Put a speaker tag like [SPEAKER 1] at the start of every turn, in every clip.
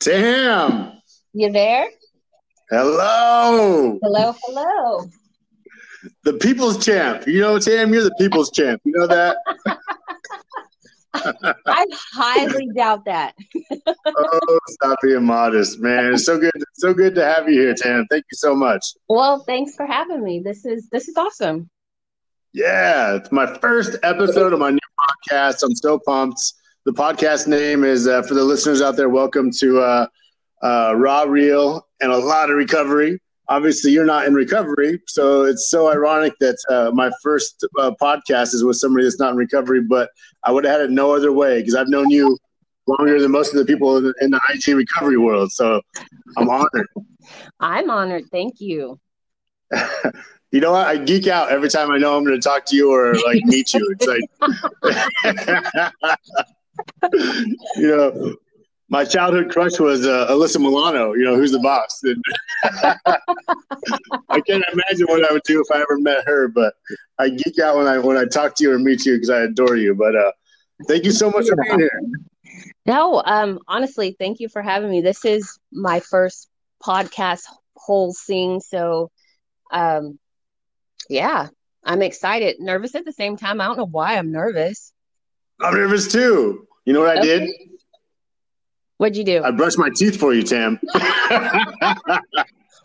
[SPEAKER 1] Tam.
[SPEAKER 2] You there?
[SPEAKER 1] Hello.
[SPEAKER 2] Hello, hello.
[SPEAKER 1] The people's champ. You know, Tam, you're the people's champ. You know that?
[SPEAKER 2] I highly doubt that.
[SPEAKER 1] oh, stop being modest, man. It's so good. so good to have you here, Tam. Thank you so much.
[SPEAKER 2] Well, thanks for having me. This is this is awesome.
[SPEAKER 1] Yeah, it's my first episode of my new podcast. I'm so pumped. The podcast name is uh, for the listeners out there. Welcome to uh, uh, Raw Real and a lot of recovery. Obviously, you're not in recovery, so it's so ironic that uh, my first uh, podcast is with somebody that's not in recovery. But I would have had it no other way because I've known you longer than most of the people in the, in the IT recovery world. So I'm honored.
[SPEAKER 2] I'm honored. Thank you.
[SPEAKER 1] you know what? I geek out every time I know I'm going to talk to you or like meet you. It's like, you know, my childhood crush was uh, Alyssa Milano. You know, who's the boss? I can't imagine what I would do if I ever met her. But I geek out when I when I talk to you or meet you because I adore you. But uh, thank you so much for being here.
[SPEAKER 2] No, um, honestly, thank you for having me. This is my first podcast whole scene, so um, yeah, I'm excited, nervous at the same time. I don't know why I'm nervous.
[SPEAKER 1] I'm nervous too. You know what I okay. did?
[SPEAKER 2] What'd you do?
[SPEAKER 1] I brushed my teeth for you, Tam.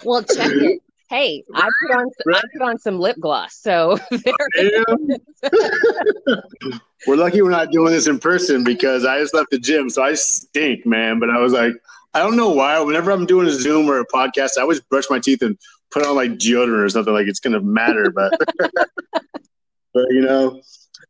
[SPEAKER 2] well, check it. Hey, I put on I put on some lip gloss, so
[SPEAKER 1] we're lucky we're not doing this in person because I just left the gym, so I stink, man. But I was like, I don't know why. Whenever I'm doing a Zoom or a podcast, I always brush my teeth and put on like deodorant or something like it's gonna matter. But but you know,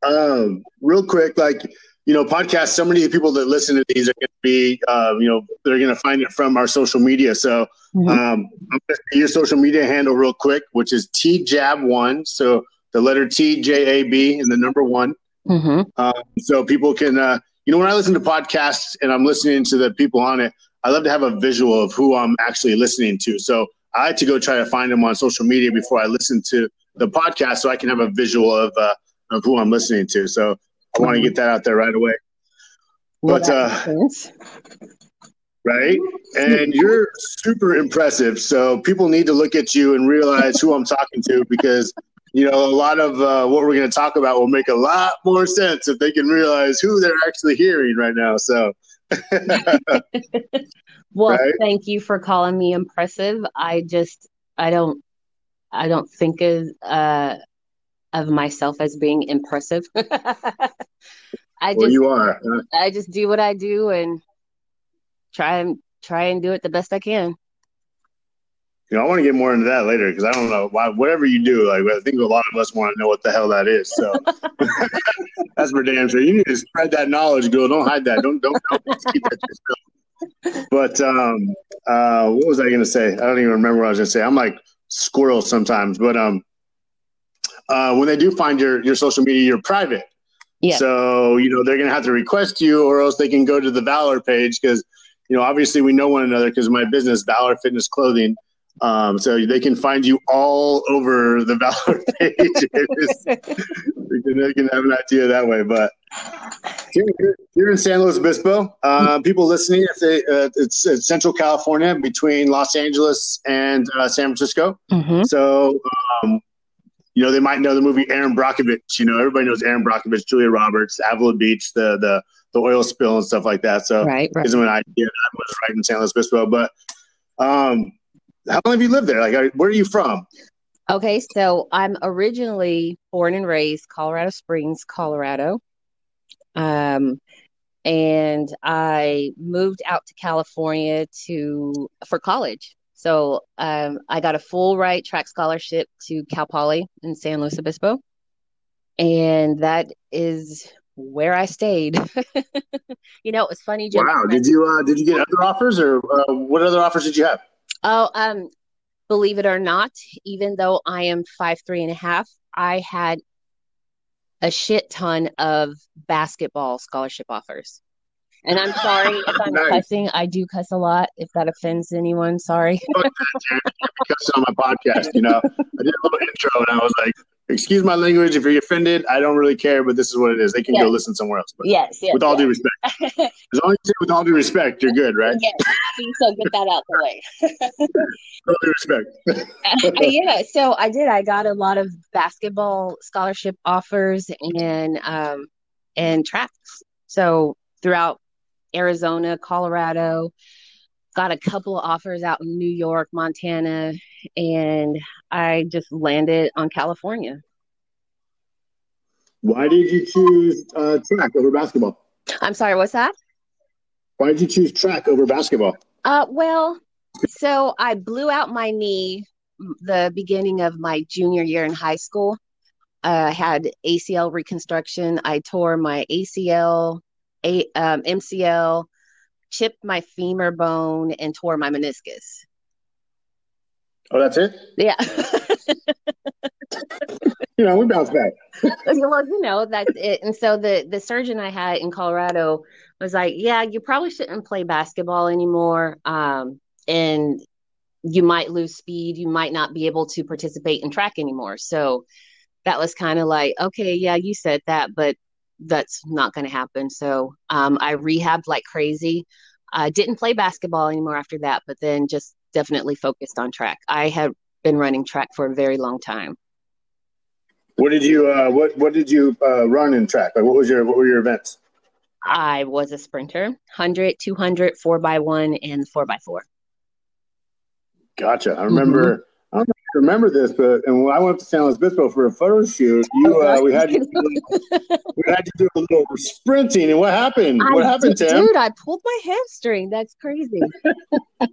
[SPEAKER 1] um, real quick, like you know, podcasts. So many people that listen to these are going to be, uh, you know, they're going to find it from our social media. So mm-hmm. um, I'm going to your social media handle real quick, which is TJAB1. So the letter T J A B and the number one. Mm-hmm. Uh, so people can, uh, you know, when I listen to podcasts and I'm listening to the people on it, I love to have a visual of who I'm actually listening to. So I like to go try to find them on social media before I listen to the podcast, so I can have a visual of uh, of who I'm listening to. So I want to get that out there right away. Well, but uh, right, and you're super impressive. So people need to look at you and realize who I'm talking to because you know a lot of uh, what we're going to talk about will make a lot more sense if they can realize who they're actually hearing right now. So.
[SPEAKER 2] Well, right? thank you for calling me impressive. I just I don't I don't think of uh of myself as being impressive. I
[SPEAKER 1] well, just you are.
[SPEAKER 2] I just do what I do and try and try and do it the best I can.
[SPEAKER 1] You know, I want to get more into that later because I don't know why. Whatever you do, like I think a lot of us want to know what the hell that is. So that's for damn sure. You need to spread that knowledge, girl. Don't hide that. Don't don't, don't keep that yourself but um, uh, what was I going to say? I don't even remember what I was going to say. I'm like squirrel sometimes, but um, uh, when they do find your your social media, you're private. Yeah. So you know they're going to have to request you, or else they can go to the Valor page because you know obviously we know one another because my business Valor Fitness Clothing. Um, so they can find you all over the Valor page. they can have an idea that way. But here, here in San Luis Obispo, uh, people listening, if they, uh, it's, it's, Central California between Los Angeles and uh, San Francisco. Mm-hmm. So, um, you know, they might know the movie Erin Brockovich. You know, everybody knows Erin Brockovich, Julia Roberts, Avila Beach, the the the oil spill and stuff like that. So, right, right. gives them an idea. I was right in San Luis Obispo, but um, how long have you lived there? Like, where are you from?
[SPEAKER 2] Okay, so I'm originally born and raised Colorado Springs, Colorado. Um, and I moved out to California to for college. So um, I got a full ride track scholarship to Cal Poly in San Luis Obispo, and that is where I stayed. you know, it was funny.
[SPEAKER 1] Jim, wow! Did you uh, did you get other offers, or uh, what other offers did you have?
[SPEAKER 2] Oh, um, believe it or not, even though I am five three and a half, I had a shit ton of basketball scholarship offers. And I'm sorry if I'm nice. cussing. I do cuss a lot. If that offends anyone, sorry.
[SPEAKER 1] cuss on my podcast, you know. I did a little intro and I was like, excuse my language if you're offended. I don't really care, but this is what it is. They can yes. go listen somewhere else. But
[SPEAKER 2] yes, yes.
[SPEAKER 1] With all
[SPEAKER 2] yes.
[SPEAKER 1] due respect, as long as you with all due respect, you're good, right?
[SPEAKER 2] Yes. So get that out the way.
[SPEAKER 1] all due respect.
[SPEAKER 2] uh, yeah. So I did. I got a lot of basketball scholarship offers and um and tracks. So throughout Arizona, Colorado, got a couple of offers out in New York, Montana, and I just landed on California.
[SPEAKER 1] Why did you choose uh, track over basketball?
[SPEAKER 2] I'm sorry, what's that?
[SPEAKER 1] Why did you choose track over basketball?
[SPEAKER 2] Uh, well, so I blew out my knee the beginning of my junior year in high school. I uh, had ACL reconstruction. I tore my ACL, a, um, MCL, chipped my femur bone and tore my meniscus.
[SPEAKER 1] Oh, that's it?
[SPEAKER 2] Yeah.
[SPEAKER 1] you know, we bounce back.
[SPEAKER 2] well, you know, that's it. And so the the surgeon I had in Colorado was like, Yeah, you probably shouldn't play basketball anymore. Um, and you might lose speed, you might not be able to participate in track anymore. So that was kind of like, okay, yeah, you said that, but that's not going to happen. So um, I rehabbed like crazy. I didn't play basketball anymore after that, but then just definitely focused on track. I have been running track for a very long time.
[SPEAKER 1] What did you uh, what what did you uh, run in track? Like what was your what were your events?
[SPEAKER 2] I was a sprinter, 100, 200, 4 by 1 and 4 by 4
[SPEAKER 1] Gotcha. I remember mm-hmm. I don't remember this, but and when I went to San Luis Obispo for a photo shoot, you uh, we had to we had to do a little sprinting. And what happened? I what happened,
[SPEAKER 2] did,
[SPEAKER 1] Tim?
[SPEAKER 2] Dude, I pulled my hamstring. That's crazy.
[SPEAKER 1] I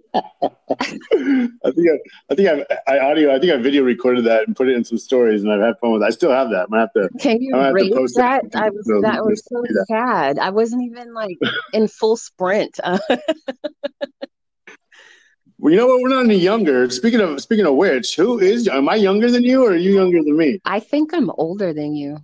[SPEAKER 1] think I, I think I've, I audio. I think I video recorded that and put it in some stories, and I've had fun with. it. I still have that. I have to.
[SPEAKER 2] Can you rate that? I was so that was so sad. I wasn't even like in full sprint.
[SPEAKER 1] Well, you know what? We're not any younger. Speaking of speaking of which, who is? Am I younger than you, or are you younger than me?
[SPEAKER 2] I think I'm older than you.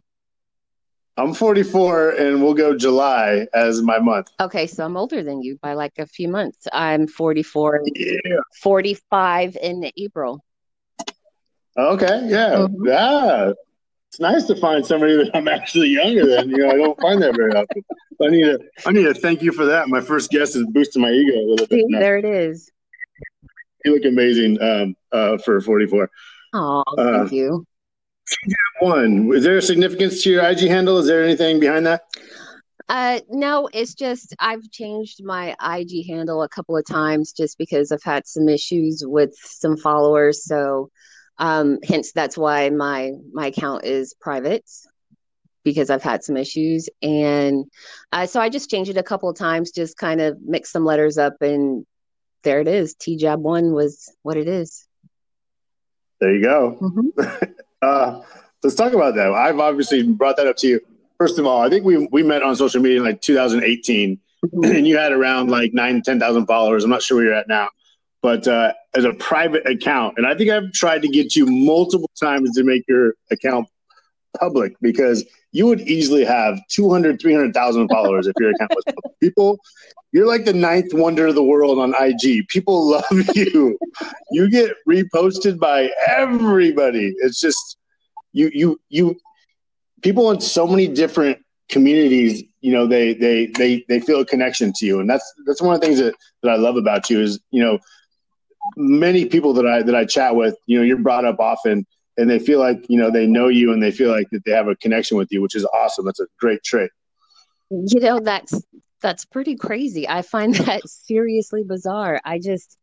[SPEAKER 1] I'm 44, and we'll go July as my month.
[SPEAKER 2] Okay, so I'm older than you by like a few months. I'm 44.
[SPEAKER 1] Yeah.
[SPEAKER 2] 45 in April.
[SPEAKER 1] Okay. Yeah. Mm-hmm. Yeah. It's nice to find somebody that I'm actually younger than. You know, I don't find that very often. I need to. I need to thank you for that. My first guest is boosting my ego a little bit.
[SPEAKER 2] See, there it is
[SPEAKER 1] you look amazing um, uh, for 44.
[SPEAKER 2] Oh, thank uh, you.
[SPEAKER 1] One, is there a significance to your IG handle? Is there anything behind that?
[SPEAKER 2] Uh, no, it's just I've changed my IG handle a couple of times just because I've had some issues with some followers. So, um, hence that's why my my account is private because I've had some issues, and uh, so I just changed it a couple of times, just kind of mix some letters up and there it is. T Jab one was what it is.
[SPEAKER 1] There you go. Mm-hmm. uh, let's talk about that. I've obviously brought that up to you. First of all, I think we we met on social media in like 2018, mm-hmm. and you had around like nine, ten thousand followers. I'm not sure where you're at now, but uh, as a private account, and I think I've tried to get you multiple times to make your account public because you would easily have 200, 300,000 followers if your account was public. People you're like the ninth wonder of the world on IG. People love you. you get reposted by everybody. It's just you you you people in so many different communities, you know, they they they they feel a connection to you. And that's that's one of the things that, that I love about you is, you know, many people that I that I chat with, you know, you're brought up often and they feel like, you know, they know you and they feel like that they have a connection with you, which is awesome. That's a great trait.
[SPEAKER 2] You know, that's that's pretty crazy. I find that seriously bizarre. I just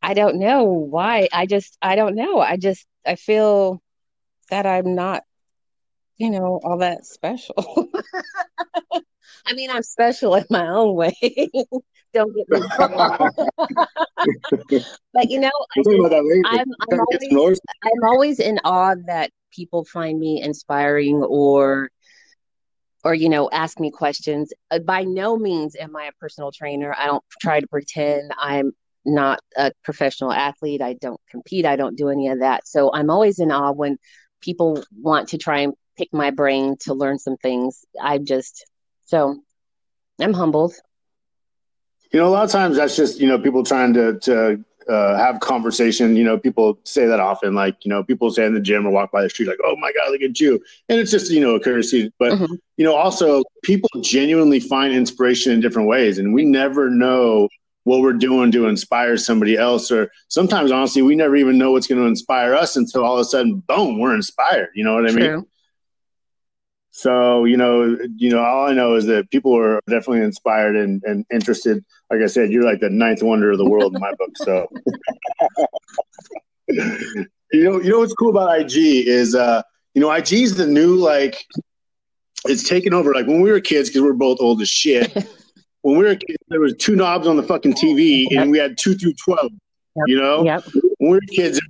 [SPEAKER 2] I don't know why. I just I don't know. I just I feel that I'm not you know all that special. I mean, I'm special in my own way. don't get me wrong. but you know, I'm, I'm, always, I'm always in awe that people find me inspiring or or you know ask me questions. Uh, by no means am i a personal trainer. I don't try to pretend i'm not a professional athlete. I don't compete. I don't do any of that. So i'm always in awe when people want to try and pick my brain to learn some things. I just so i'm humbled
[SPEAKER 1] you know a lot of times that's just you know people trying to to uh, have conversation. You know, people say that often. Like, you know, people say in the gym or walk by the street, like, "Oh my god, look at you," and it's just you know a courtesy. But mm-hmm. you know, also people genuinely find inspiration in different ways, and we never know what we're doing to inspire somebody else. Or sometimes, honestly, we never even know what's going to inspire us until all of a sudden, boom, we're inspired. You know what I True. mean? So you know, you know, all I know is that people are definitely inspired and, and interested. Like I said, you're like the ninth wonder of the world in my book. So, you know, you know what's cool about IG is, uh, you know, IG is the new like, it's taken over. Like when we were kids, because we're both old as shit. when we were kids, there was two knobs on the fucking TV, and we had two through twelve. Yep. You know, yep. when we were kids,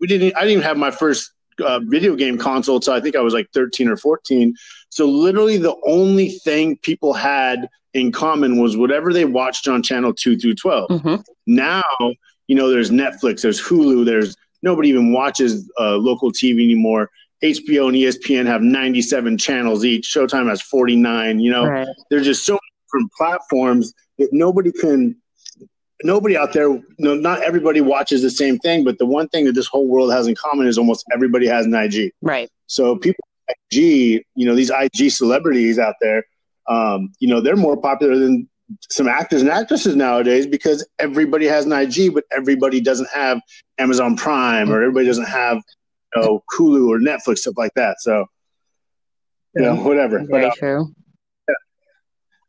[SPEAKER 1] we didn't. I didn't even have my first uh, video game console so I think I was like 13 or 14. So literally the only thing people had in common was whatever they watched on channel 2 through 12. Mm-hmm. Now, you know, there's Netflix, there's Hulu, there's nobody even watches uh, local TV anymore. HBO and ESPN have 97 channels each. Showtime has 49. You know, right. there's just so many different platforms that nobody can nobody out there, no, not everybody watches the same thing, but the one thing that this whole world has in common is almost everybody has an IG.
[SPEAKER 2] Right.
[SPEAKER 1] So people IG, you know, these IG celebrities out there, um, you know, they're more popular than some actors and actresses nowadays because everybody has an IG, but everybody doesn't have Amazon Prime or everybody doesn't have you know, Hulu or Netflix, stuff like that. So, you know, whatever.
[SPEAKER 2] Very but, uh, true.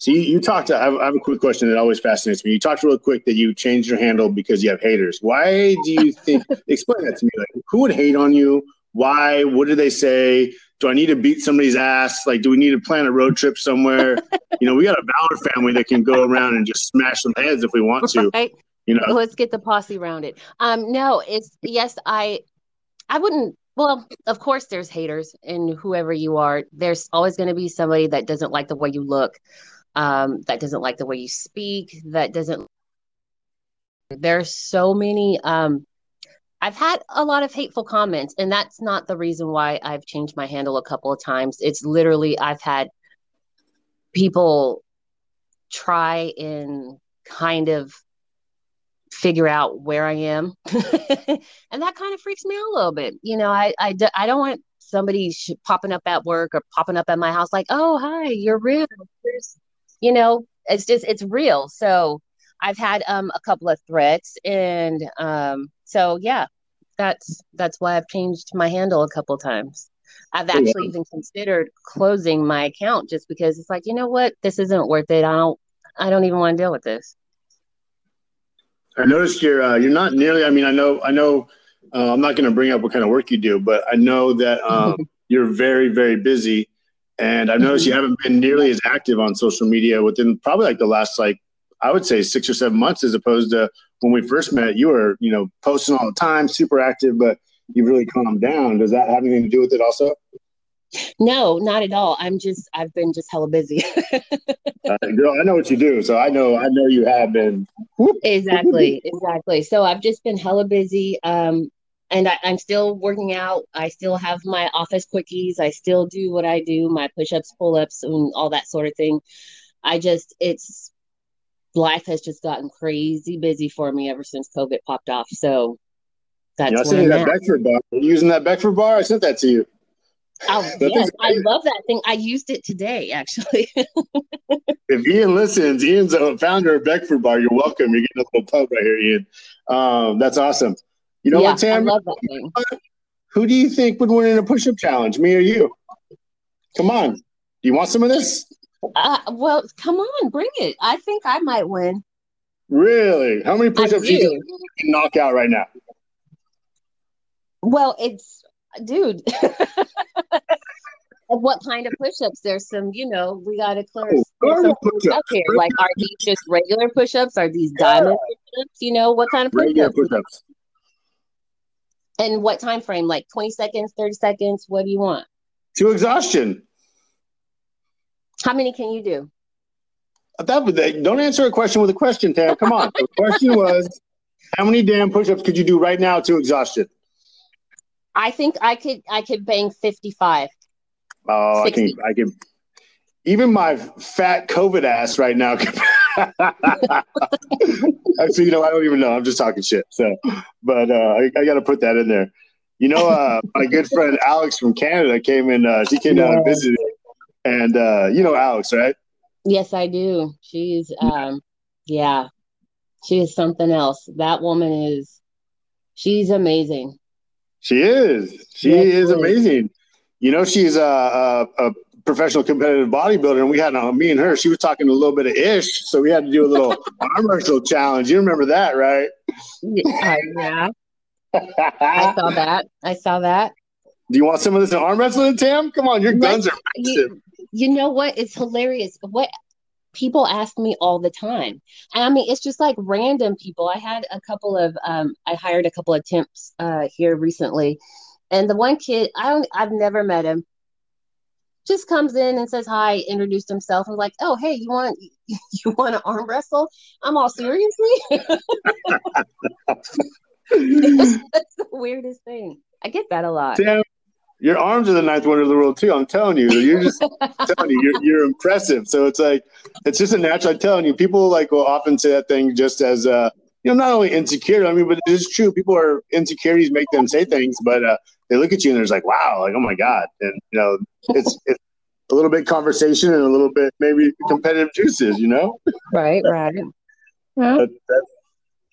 [SPEAKER 1] So you, you talked. I have, I have, a quick question that always fascinates me. You talked real quick that you changed your handle because you have haters. Why do you think? explain that to me. Like, who would hate on you? Why? What do they say? Do I need to beat somebody's ass? Like, do we need to plan a road trip somewhere? you know, we got a Valor family that can go around and just smash some heads if we want to. Right. You know,
[SPEAKER 2] let's get the posse around it. Um, no, it's yes. I, I wouldn't well, of course, there's haters, and whoever you are, there's always going to be somebody that doesn't like the way you look um, that doesn't like the way you speak, that doesn't. There's so many. Um, I've had a lot of hateful comments, and that's not the reason why I've changed my handle a couple of times. It's literally I've had people try and kind of figure out where I am. and that kind of freaks me out a little bit. You know, I, I, I don't want somebody popping up at work or popping up at my house like, oh, hi, you're real. Here's, you know, it's just it's real. So I've had um a couple of threats, and um so yeah, that's that's why I've changed my handle a couple times. I've actually yeah. even considered closing my account just because it's like, you know what, this isn't worth it. I don't I don't even want to deal with this.
[SPEAKER 1] I noticed you're uh, you're not nearly. I mean, I know I know. Uh, I'm not going to bring up what kind of work you do, but I know that um, you're very very busy. And I've noticed you mm-hmm. haven't been nearly as active on social media within probably like the last like I would say six or seven months as opposed to when we first met. You were you know posting all the time, super active, but you've really calmed down. Does that have anything to do with it also?
[SPEAKER 2] No, not at all. I'm just I've been just hella busy.
[SPEAKER 1] uh, girl, I know what you do, so I know I know you have been.
[SPEAKER 2] exactly, exactly. So I've just been hella busy. Um, and I, am still working out. I still have my office quickies. I still do what I do, my push ups, pull ups, and all that sort of thing. I just, it's life has just gotten crazy busy for me ever since COVID popped off. So
[SPEAKER 1] that's yeah, I sent you that Beckford bar. Are you using that Beckford bar? I sent that to you.
[SPEAKER 2] Oh yes, I love that thing. I used it today, actually.
[SPEAKER 1] if Ian listens, Ian's a founder of Beckford Bar. You're welcome. You're getting a little pub right here, Ian. Um, that's awesome. You know yeah, what, Tam? I love that thing. Who do you think would win in a push-up challenge, me or you? Come on. Do you want some of this?
[SPEAKER 2] Uh, well, come on, bring it. I think I might win.
[SPEAKER 1] Really? How many push-ups do you can knock out right now?
[SPEAKER 2] Well, it's dude. what kind of push-ups? There's some, you know, we got to clear oh, up here. Like, are these just regular push-ups? Are these diamond yeah. push-ups? You know, what kind of push-ups? Regular push-ups. And what time frame? Like 20 seconds, 30 seconds? What do you want?
[SPEAKER 1] To exhaustion.
[SPEAKER 2] How many can you do?
[SPEAKER 1] That, don't answer a question with a question, Tam. Come on. the question was how many damn push-ups could you do right now to exhaustion?
[SPEAKER 2] I think I could I could bang 55.
[SPEAKER 1] Oh, 60. I can I can even my fat COVID ass right now Actually, you know, I don't even know. I'm just talking shit. So, but uh, I, I got to put that in there. You know, uh, my good friend Alex from Canada came in. Uh, she came down and visited, and uh, you know Alex, right?
[SPEAKER 2] Yes, I do. She's, um, yeah, she is something else. That woman is, she's amazing.
[SPEAKER 1] She is. She yes, is amazing. You know, she's a, a, a professional competitive bodybuilder, and we had uh, me and her. She was talking a little bit of ish, so we had to do a little arm wrestle challenge. You remember that, right?
[SPEAKER 2] Yeah, yeah. I saw that. I saw that.
[SPEAKER 1] Do you want some of this arm wrestling, Tam? Come on, your guns are massive.
[SPEAKER 2] You, you know what? It's hilarious. What people ask me all the time. I mean, it's just like random people. I had a couple of um, I hired a couple of temps uh, here recently, and the one kid I don't I've never met him just comes in and says hi, introduced himself, and was like, oh hey, you want you want to arm wrestle? I'm all seriously. That's the weirdest thing. I get that a lot.
[SPEAKER 1] Sam, your arms are the ninth wonder of the world too. I'm telling you, you're just telling you, you're, you're impressive. So it's like it's just a natural. I'm telling you, people like will often say that thing just as uh, you know, not only insecure. I mean, but it is true. People are insecurities make them say things, but uh, they look at you and they're like, "Wow, like oh my god," and you know, it's it's a little bit conversation and a little bit maybe competitive juices, you know?
[SPEAKER 2] Right, right.
[SPEAKER 1] Yeah. That, that,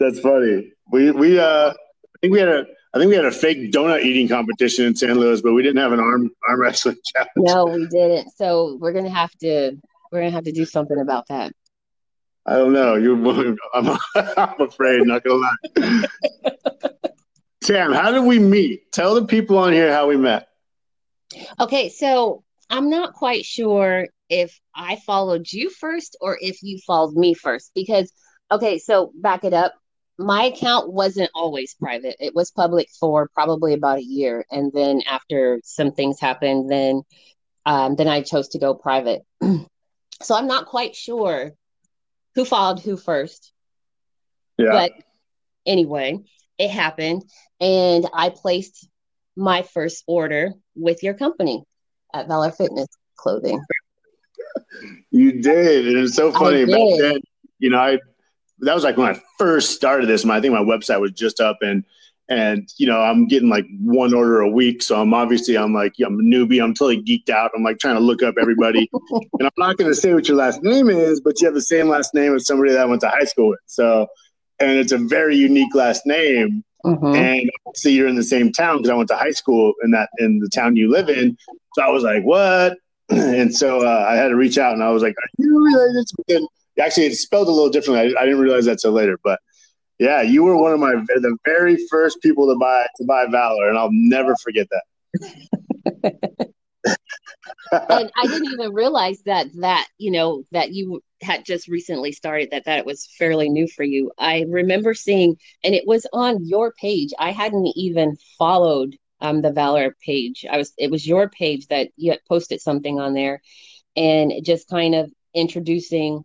[SPEAKER 1] that's funny. We we uh, I think we had a I think we had a fake donut eating competition in San Luis, but we didn't have an arm arm wrestling challenge.
[SPEAKER 2] No, we didn't. So we're gonna have to we're gonna have to do something about that.
[SPEAKER 1] I don't know. You, I'm, I'm afraid. Not gonna lie. Tam, how did we meet? Tell the people on here how we met.
[SPEAKER 2] Okay, so I'm not quite sure if I followed you first or if you followed me first because okay, so back it up. My account wasn't always private. It was public for probably about a year and then after some things happened then um, then I chose to go private. so I'm not quite sure who followed who first. Yeah. But anyway, it happened and I placed my first order with your company at Valor Fitness Clothing.
[SPEAKER 1] You did. And it's so funny. Back then, you know, I that was like when I first started this. my, I think my website was just up and and you know i'm getting like one order a week so i'm obviously i'm like i'm a newbie i'm totally geeked out i'm like trying to look up everybody and i'm not going to say what your last name is but you have the same last name as somebody that I went to high school with so and it's a very unique last name Mm-hmm. And see, you're in the same town because I went to high school in that in the town you live in. So I was like, "What?" and so uh, I had to reach out, and I was like, "Are you related?" To Actually, it's spelled a little differently. I, I didn't realize that till later, but yeah, you were one of my the very first people to buy to buy Valor, and I'll never forget that.
[SPEAKER 2] and I didn't even realize that that you know that you had just recently started that that was fairly new for you. I remember seeing, and it was on your page. I hadn't even followed um, the Valor page. I was it was your page that you had posted something on there, and just kind of introducing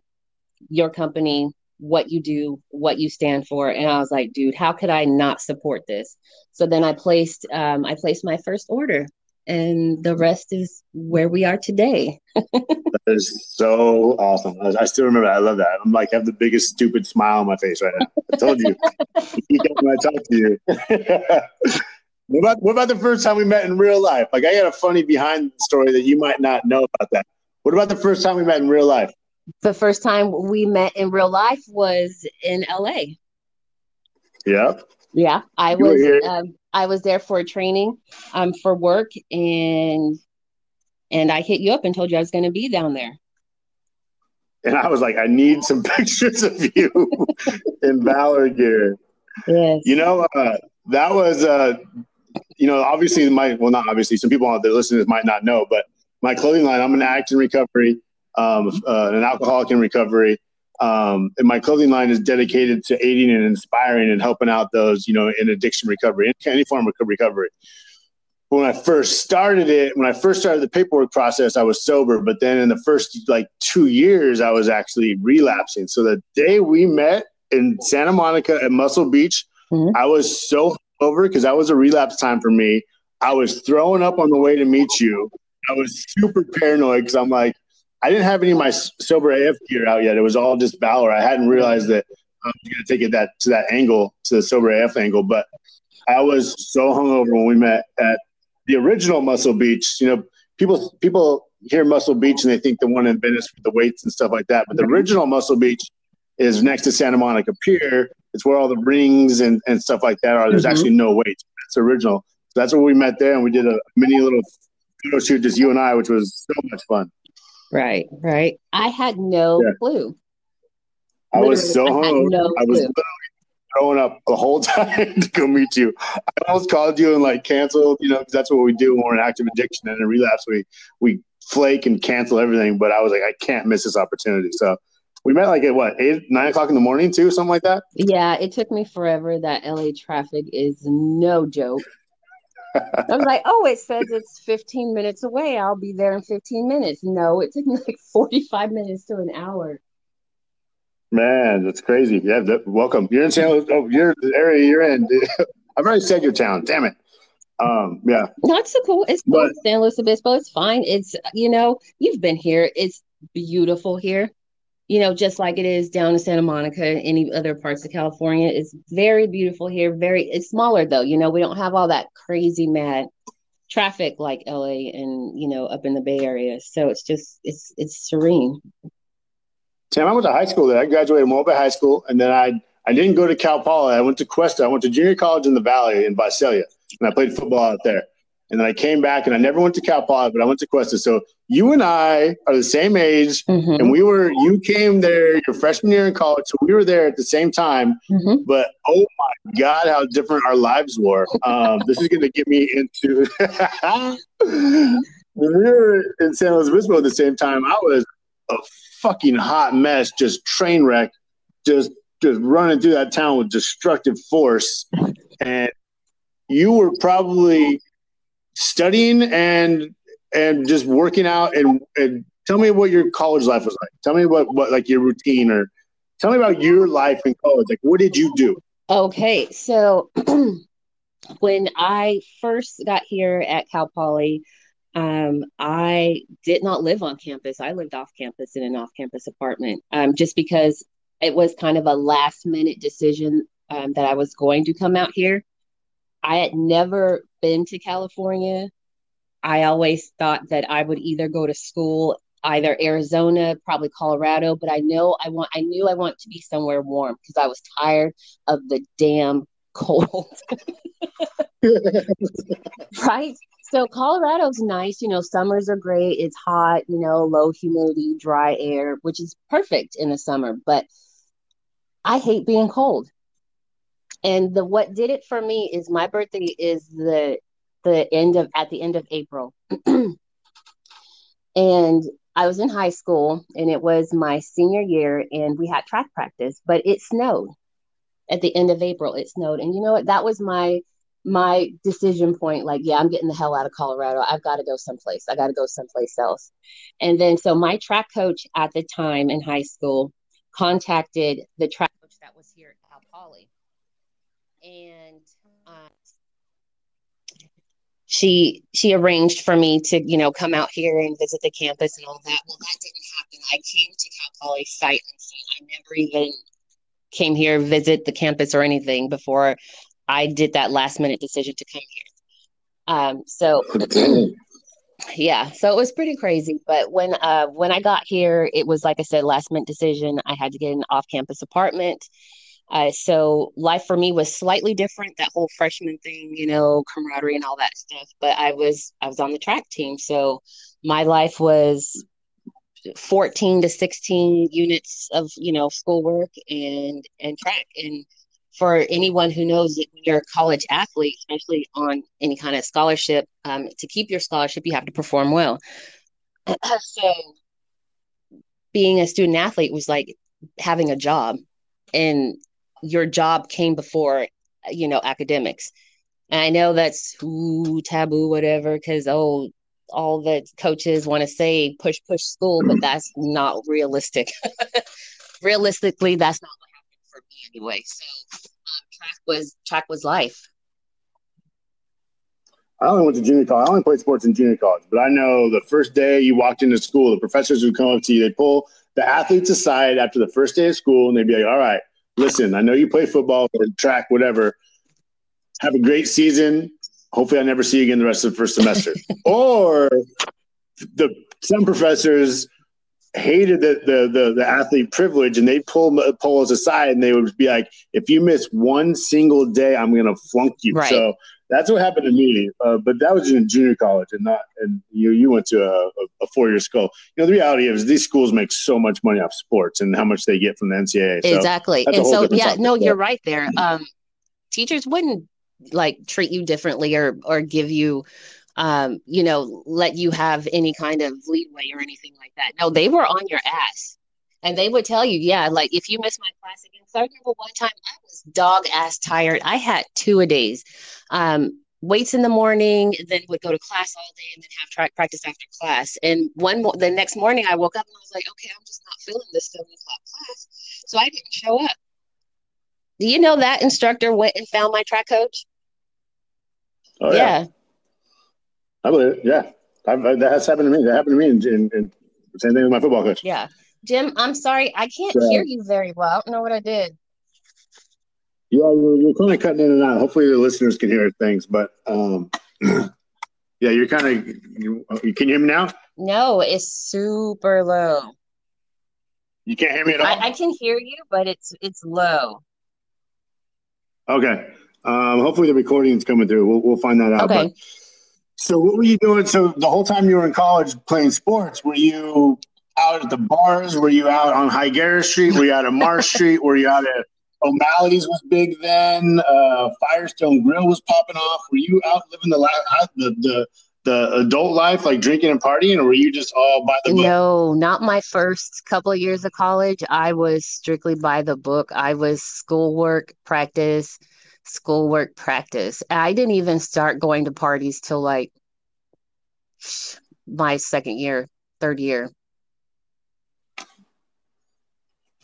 [SPEAKER 2] your company, what you do, what you stand for, and I was like, dude, how could I not support this? So then I placed um, I placed my first order and the rest is where we are today.
[SPEAKER 1] that is so awesome. I, I, still remember. That. I love that. I'm like have the biggest stupid smile on my face right now. I told you. when I talk to you. what about what about the first time we met in real life? Like I got a funny behind story that you might not know about that. What about the first time we met in real life?
[SPEAKER 2] The first time we met in real life was in LA.
[SPEAKER 1] Yeah.
[SPEAKER 2] Yeah, I you was. Um, I was there for training, um, for work, and and I hit you up and told you I was going to be down there.
[SPEAKER 1] And I was like, I need some pictures of you in Valor gear. Yes. You know, uh, that was, uh, you know, obviously my, well, not obviously, some people out there listening might not know, but my clothing line, I'm an addict in recovery, um, uh, an alcoholic in recovery. Um, and my clothing line is dedicated to aiding and inspiring and helping out those, you know, in addiction recovery, in any form of recovery. When I first started it, when I first started the paperwork process, I was sober. But then in the first like two years, I was actually relapsing. So the day we met in Santa Monica at Muscle Beach, mm-hmm. I was so over because that was a relapse time for me. I was throwing up on the way to meet you. I was super paranoid because I'm like, I didn't have any of my sober AF gear out yet. It was all just Valor. I hadn't realized that I was going to take it that to that angle, to the sober AF angle. But I was so hungover when we met at the original Muscle Beach. You know, people people hear Muscle Beach and they think the one in Venice with the weights and stuff like that. But the original Muscle Beach is next to Santa Monica Pier. It's where all the rings and, and stuff like that are. There's mm-hmm. actually no weights. It's original. So that's where we met there, and we did a mini little photo shoot, just you and I, which was so much fun.
[SPEAKER 2] Right, right. I had no yeah. clue.
[SPEAKER 1] I literally, was so hung. No I was literally throwing up the whole time to go meet you. I almost called you and like canceled, you know, because that's what we do when we're in active addiction and in relapse. We we flake and cancel everything. But I was like, I can't miss this opportunity. So we met like at what eight, nine o'clock in the morning too, something like that.
[SPEAKER 2] Yeah, it took me forever. That LA traffic is no joke. I was like, oh, it says it's 15 minutes away. I'll be there in 15 minutes. No, it took me like 45 minutes to an hour.
[SPEAKER 1] Man, that's crazy. Yeah, that, welcome. You're in San Luis. Oh, you're the area you're in. I've already said your town. Damn it. Um, yeah.
[SPEAKER 2] Not so cool. It's cool. But, San Luis Obispo. It's fine. It's you know, you've been here. It's beautiful here you know, just like it is down in Santa Monica, any other parts of California. It's very beautiful here. Very, it's smaller though. You know, we don't have all that crazy mad traffic like LA and you know up in the Bay Area. So it's just it's it's serene.
[SPEAKER 1] Tim, I went to high school there. I graduated Mobile High School, and then I I didn't go to Cal Poly. I went to Cuesta. I went to junior college in the Valley in Visalia, and I played football out there. And then I came back and I never went to Cal Poly, but I went to Cuesta. So you and I are the same age. Mm-hmm. And we were, you came there your freshman year in college. So we were there at the same time. Mm-hmm. But oh my God, how different our lives were. Um, this is going to get me into. when we were in San Luis Obispo at the same time, I was a fucking hot mess, just train wreck, just just running through that town with destructive force. And you were probably studying and and just working out and, and tell me what your college life was like. Tell me what, what like your routine or tell me about your life in college. Like what did you do?
[SPEAKER 2] Okay. So when I first got here at Cal Poly, um, I did not live on campus. I lived off campus in an off campus apartment um, just because it was kind of a last minute decision um, that I was going to come out here. I had never been to California. I always thought that I would either go to school either Arizona, probably Colorado, but I know I want I knew I want to be somewhere warm because I was tired of the damn cold. right? So Colorado's nice, you know, summers are great. It's hot, you know, low humidity, dry air, which is perfect in the summer, but I hate being cold and the what did it for me is my birthday is the the end of at the end of April. and I was in high school and it was my senior year and we had track practice, but it snowed at the end of April. It snowed. And you know what? That was my my decision point like yeah i'm getting the hell out of colorado i've got to go someplace i got to go someplace else and then so my track coach at the time in high school contacted the track coach that was here at cal poly and uh, she she arranged for me to you know come out here and visit the campus and all that. Well, that didn't happen. I came to Cal Poly sight unseen. I never even came here visit the campus or anything before I did that last minute decision to come here. Um, so yeah, so it was pretty crazy. But when uh when I got here, it was like I said, last minute decision. I had to get an off campus apartment uh, so life for me was slightly different. That whole freshman thing, you know, camaraderie and all that stuff. But I was I was on the track team, so my life was 14 to 16 units of you know schoolwork and and track and for anyone who knows that you're a college athlete especially on any kind of scholarship um, to keep your scholarship you have to perform well so being a student athlete was like having a job and your job came before you know academics and i know that's ooh, taboo whatever because oh all the coaches want to say push push school but that's not realistic realistically that's not what happened for me anyway so um, track was track was life
[SPEAKER 1] I only went to junior college. I only played sports in junior college, but I know the first day you walked into school, the professors would come up to you. They pull the athletes aside after the first day of school, and they'd be like, "All right, listen, I know you play football or track, whatever. Have a great season. Hopefully, I never see you again the rest of the first semester." or the some professors hated the, the the the, athlete privilege and they pull pull us aside and they would be like if you miss one single day i'm gonna flunk you right. so that's what happened to me uh, but that was in junior college and not and you you went to a, a four-year school. You know the reality is these schools make so much money off sports and how much they get from the ncaa
[SPEAKER 2] so exactly. and so yeah no you're right there. Um, teachers wouldn't like treat you differently or or give you um, you know, let you have any kind of leeway or anything like that. No, they were on your ass. And they would tell you, yeah, like if you miss my class again. So I remember one time I was dog ass tired. I had two a days. Um, weights in the morning, then would go to class all day and then have track practice after class. And one mo- the next morning I woke up and I was like, okay, I'm just not feeling this seven o'clock class. So I didn't show up. Do you know that instructor went and found my track coach?
[SPEAKER 1] Oh, yeah. yeah. I believe it. Yeah, I've, that has happened to me. That happened to me, and, same thing with my football coach.
[SPEAKER 2] Yeah, Jim, I'm sorry, I can't yeah. hear you very well. I don't know what I did.
[SPEAKER 1] Yeah, you're, you're kind of cutting in and out. Hopefully, the listeners can hear things, but um, yeah, you're kind of. You, can you hear me now?
[SPEAKER 2] No, it's super low.
[SPEAKER 1] You can't hear me at all.
[SPEAKER 2] I, I can hear you, but it's it's low.
[SPEAKER 1] Okay. Um, hopefully the recording is coming through. We'll, we'll find that out. Okay. But, so what were you doing? So the whole time you were in college playing sports, were you out at the bars? Were you out on Higuera Street? Were you out at Marsh Street? Were you out at O'Malley's was big then? Uh, Firestone Grill was popping off. Were you out living the the the the adult life, like drinking and partying, or were you just all by the book?
[SPEAKER 2] No, not my first couple of years of college. I was strictly by the book. I was schoolwork, practice, schoolwork practice. I didn't even start going to parties till like my second year, third year.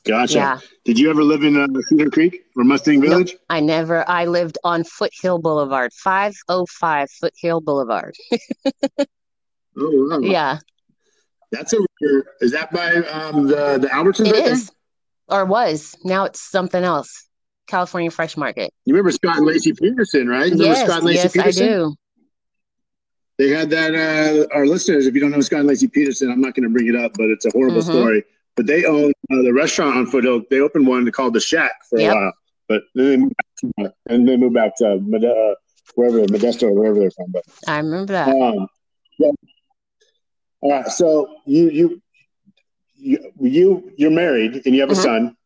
[SPEAKER 1] Gotcha. Yeah. Did you ever live in uh, Cedar Creek or Mustang Village?
[SPEAKER 2] I never. I lived on Foothill Boulevard, 505 Foothill Boulevard.
[SPEAKER 1] oh, wow.
[SPEAKER 2] Yeah.
[SPEAKER 1] That's over here. Is that by um, the, the Albertsons?
[SPEAKER 2] It right is. Or was. Now it's something else. California Fresh Market.
[SPEAKER 1] You remember Scott and Laci Peterson, right?
[SPEAKER 2] You yes, Scott and Laci yes, Peterson? I do.
[SPEAKER 1] They had that. Uh, our listeners, if you don't know Scott and Laci Peterson, I'm not going to bring it up, but it's a horrible mm-hmm. story. But they own uh, the restaurant on Foothill. They opened one called the Shack for yep. a while, but then they moved back to, and they moved back to uh, wherever Modesto or wherever they're from. But
[SPEAKER 2] I remember that. Um,
[SPEAKER 1] yeah. All right, so you you you you you're married and you have a mm-hmm. son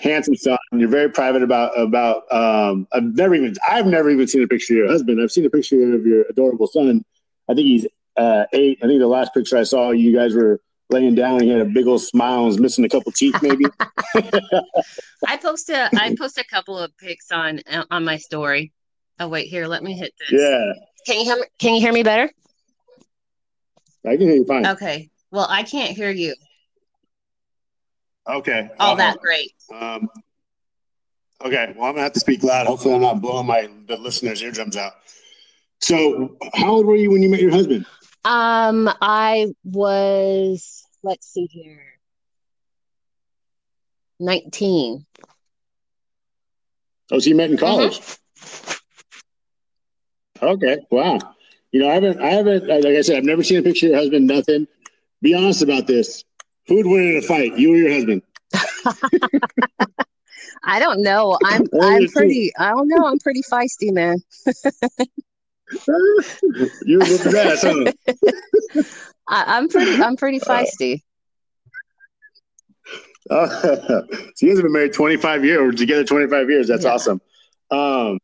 [SPEAKER 1] handsome son. You're very private about about. Um, I've never even I've never even seen a picture of your husband. I've seen a picture of your adorable son. I think he's uh, eight. I think the last picture I saw, you guys were laying down. He had a big old smile. and was missing a couple teeth, maybe.
[SPEAKER 2] I post a I post a couple of pics on on my story. Oh wait, here, let me hit this.
[SPEAKER 1] Yeah.
[SPEAKER 2] Can you hear me? Can you hear me better?
[SPEAKER 1] I can hear you fine.
[SPEAKER 2] Okay. Well, I can't hear you.
[SPEAKER 1] Okay.
[SPEAKER 2] All uh, that great. Um,
[SPEAKER 1] okay. Well, I'm gonna have to speak loud. Hopefully, I'm not blowing my the listeners' eardrums out. So, how old were you when you met your husband?
[SPEAKER 2] Um, I was. Let's see here. Nineteen.
[SPEAKER 1] Oh, so you met in college? Mm-hmm. Okay. Wow. You know, I haven't. I haven't. Like I said, I've never seen a picture of your husband. Nothing. Be honest about this. Who would win in a fight? You or your husband?
[SPEAKER 2] I don't know. I'm I'm pretty. I don't know. I'm pretty feisty, man.
[SPEAKER 1] You're looking ass, huh?
[SPEAKER 2] I, am pretty. I'm pretty feisty.
[SPEAKER 1] Uh, so you guys have been married 25 years, together 25 years. That's yeah. awesome. Um,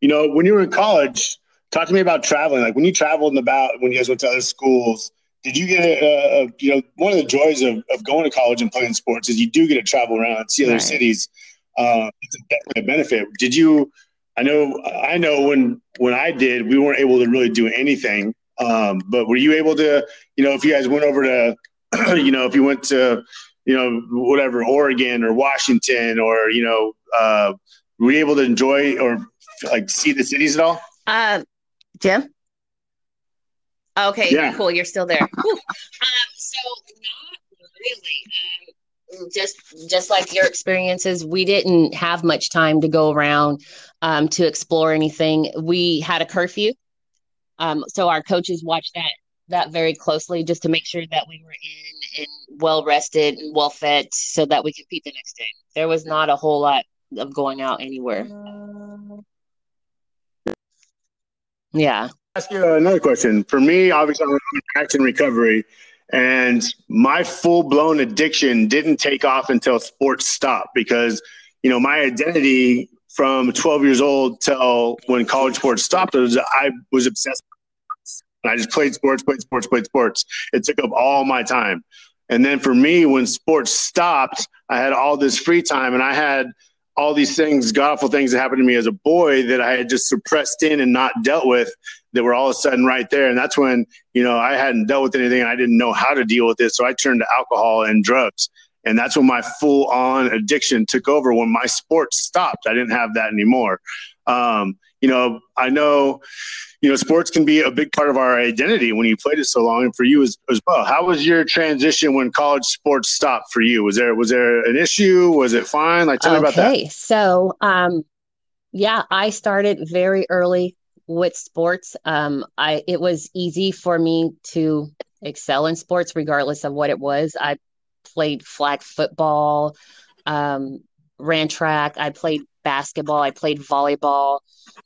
[SPEAKER 1] you know, when you were in college, talk to me about traveling. Like when you traveled and about when you guys went to other schools did you get a, a, you know one of the joys of, of going to college and playing sports is you do get to travel around and see other right. cities uh, it's a benefit did you i know i know when when i did we weren't able to really do anything um, but were you able to you know if you guys went over to you know if you went to you know whatever oregon or washington or you know uh, were you able to enjoy or like see the cities at all
[SPEAKER 2] uh, Jim? Okay, yeah. cool. You're still there. Um, so not really. Um, just just like your experiences, we didn't have much time to go around um, to explore anything. We had a curfew, um, so our coaches watched that that very closely just to make sure that we were in and well rested and well fed, so that we could compete the next day. There was not a whole lot of going out anywhere. Yeah
[SPEAKER 1] ask you another question. For me, obviously, I'm in action recovery, and my full blown addiction didn't take off until sports stopped because, you know, my identity from 12 years old till when college sports stopped was I was obsessed. And I just played sports, played sports, played sports. It took up all my time. And then for me, when sports stopped, I had all this free time and I had all these things, god awful things that happened to me as a boy that I had just suppressed in and not dealt with that were all of a sudden right there. And that's when, you know, I hadn't dealt with anything and I didn't know how to deal with it. So I turned to alcohol and drugs. And that's when my full on addiction took over. When my sports stopped, I didn't have that anymore. Um, you know, I know, you know, sports can be a big part of our identity when you played it so long, and for you as, as well. How was your transition when college sports stopped for you? Was there was there an issue? Was it fine? Like, tell okay. me about that.
[SPEAKER 2] So um, yeah, I started very early with sports. Um, I it was easy for me to excel in sports, regardless of what it was. I played flag football, um, ran track. I played basketball. I played volleyball.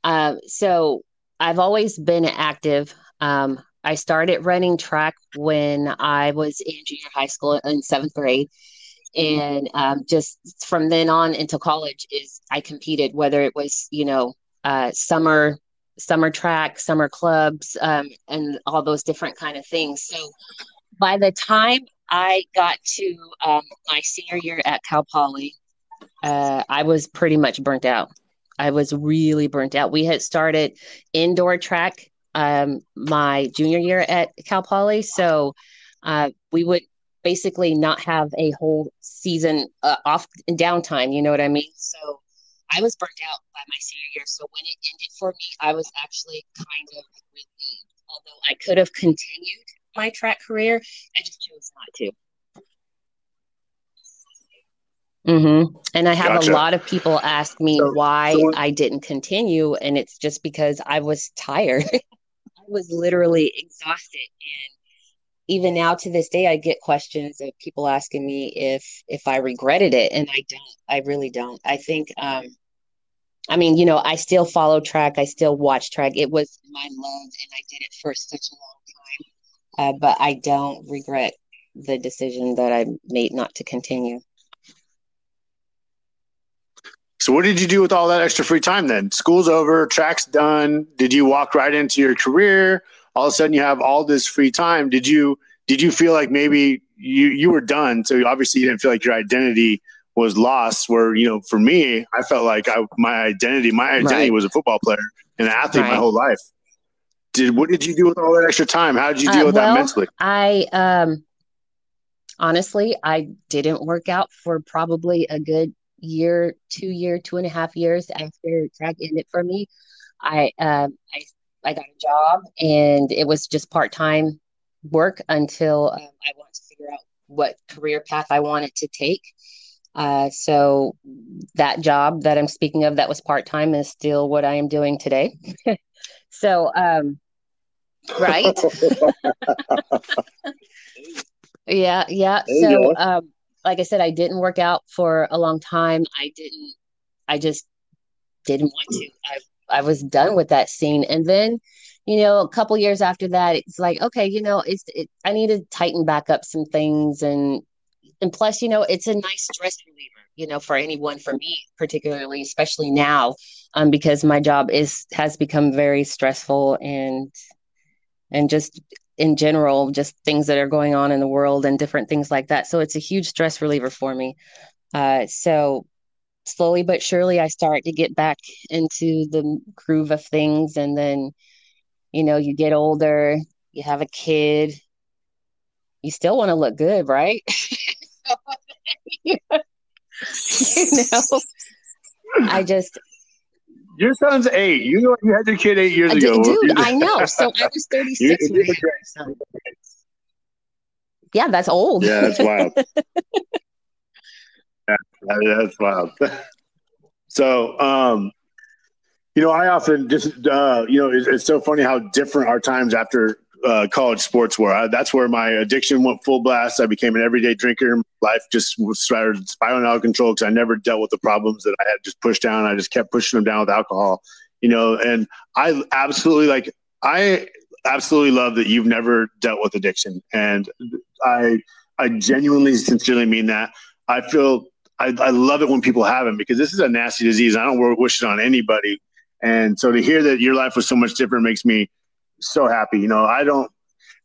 [SPEAKER 2] Um, so I've always been active. Um, I started running track when I was in junior high school in seventh grade. And um, just from then on into college is I competed, whether it was, you know, uh, summer summer track, summer clubs, um, and all those different kind of things. So by the time I got to um, my senior year at Cal Poly, uh, I was pretty much burnt out. I was really burnt out. We had started indoor track um, my junior year at Cal Poly, so uh, we would basically not have a whole season uh, off and downtime. You know what I mean? So I was burnt out by my senior year. So when it ended for me, I was actually kind of relieved. Although I could have continued my track career, I just chose not to. Mm-hmm. And I have gotcha. a lot of people ask me so, why so I didn't continue, and it's just because I was tired. I was literally exhausted, and even now to this day, I get questions of people asking me if if I regretted it, and I don't. I really don't. I think, um, I mean, you know, I still follow track. I still watch track. It was my love, and I did it for such a long time. Uh, but I don't regret the decision that I made not to continue.
[SPEAKER 1] So what did you do with all that extra free time then? School's over, track's done. Did you walk right into your career? All of a sudden you have all this free time. Did you did you feel like maybe you you were done? So obviously you didn't feel like your identity was lost. Where you know, for me, I felt like I, my identity my identity right. was a football player and an athlete right. my whole life. Did what did you do with all that extra time? How did you deal uh, with well, that mentally?
[SPEAKER 2] I um honestly, I didn't work out for probably a good year, two year, two and a half years after track ended for me, I uh, I I got a job and it was just part time work until um, I wanted to figure out what career path I wanted to take. Uh, so that job that I'm speaking of that was part time is still what I am doing today. so um, right. yeah, yeah. So um, like I said, I didn't work out for a long time. I didn't, I just didn't want to. I, I was done with that scene. And then, you know, a couple years after that, it's like, okay, you know, it's, it, I need to tighten back up some things. And, and plus, you know, it's a nice stress reliever, you know, for anyone, for me particularly, especially now, um, because my job is, has become very stressful and, and just in general, just things that are going on in the world and different things like that. So it's a huge stress reliever for me. Uh, so slowly but surely, I start to get back into the groove of things. And then, you know, you get older, you have a kid, you still want to look good, right? you know, I just,
[SPEAKER 1] Your son's eight. You know, you had your kid eight years ago.
[SPEAKER 2] dude, I know. So I was 36
[SPEAKER 1] You-
[SPEAKER 2] when I had my son. Yeah, that's old.
[SPEAKER 1] Yeah, that's wild. yeah, that's wild. so, um, you know, I often just, uh, you know, it's, it's so funny how different our times after uh, college sports were. I, that's where my addiction went full blast. I became an everyday drinker. Life just started spiraling out of control because I never dealt with the problems that I had just pushed down. I just kept pushing them down with alcohol, you know, and I absolutely like, I absolutely love that you've never dealt with addiction. And I, I genuinely, sincerely mean that. I feel I, I love it when people have them because this is a nasty disease. I don't wish it on anybody. And so to hear that your life was so much different makes me so happy. You know, I don't,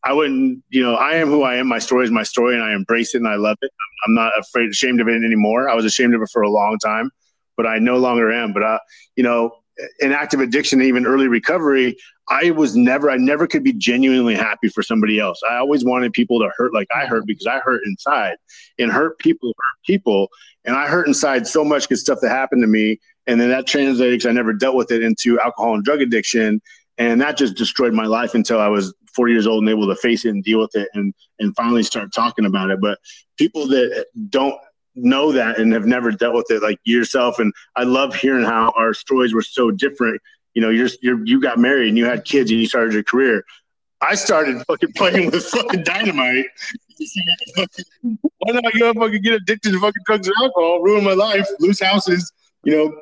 [SPEAKER 1] I wouldn't, you know, I am who I am. My story is my story and I embrace it and I love it. I'm not afraid, ashamed of it anymore. I was ashamed of it for a long time, but I no longer am. But, I, you know, in active addiction, even early recovery, I was never, I never could be genuinely happy for somebody else. I always wanted people to hurt like I hurt because I hurt inside and hurt people hurt people. And I hurt inside so much because stuff that happened to me. And then that translated because I never dealt with it into alcohol and drug addiction. And that just destroyed my life until I was four years old and able to face it and deal with it and, and finally start talking about it. But people that don't know that and have never dealt with it like yourself. And I love hearing how our stories were so different. You know, you're, you're, you got married and you had kids and you started your career. I started fucking playing with fucking dynamite. Why not go fucking get addicted to fucking drugs and alcohol, ruin my life, lose houses, you know,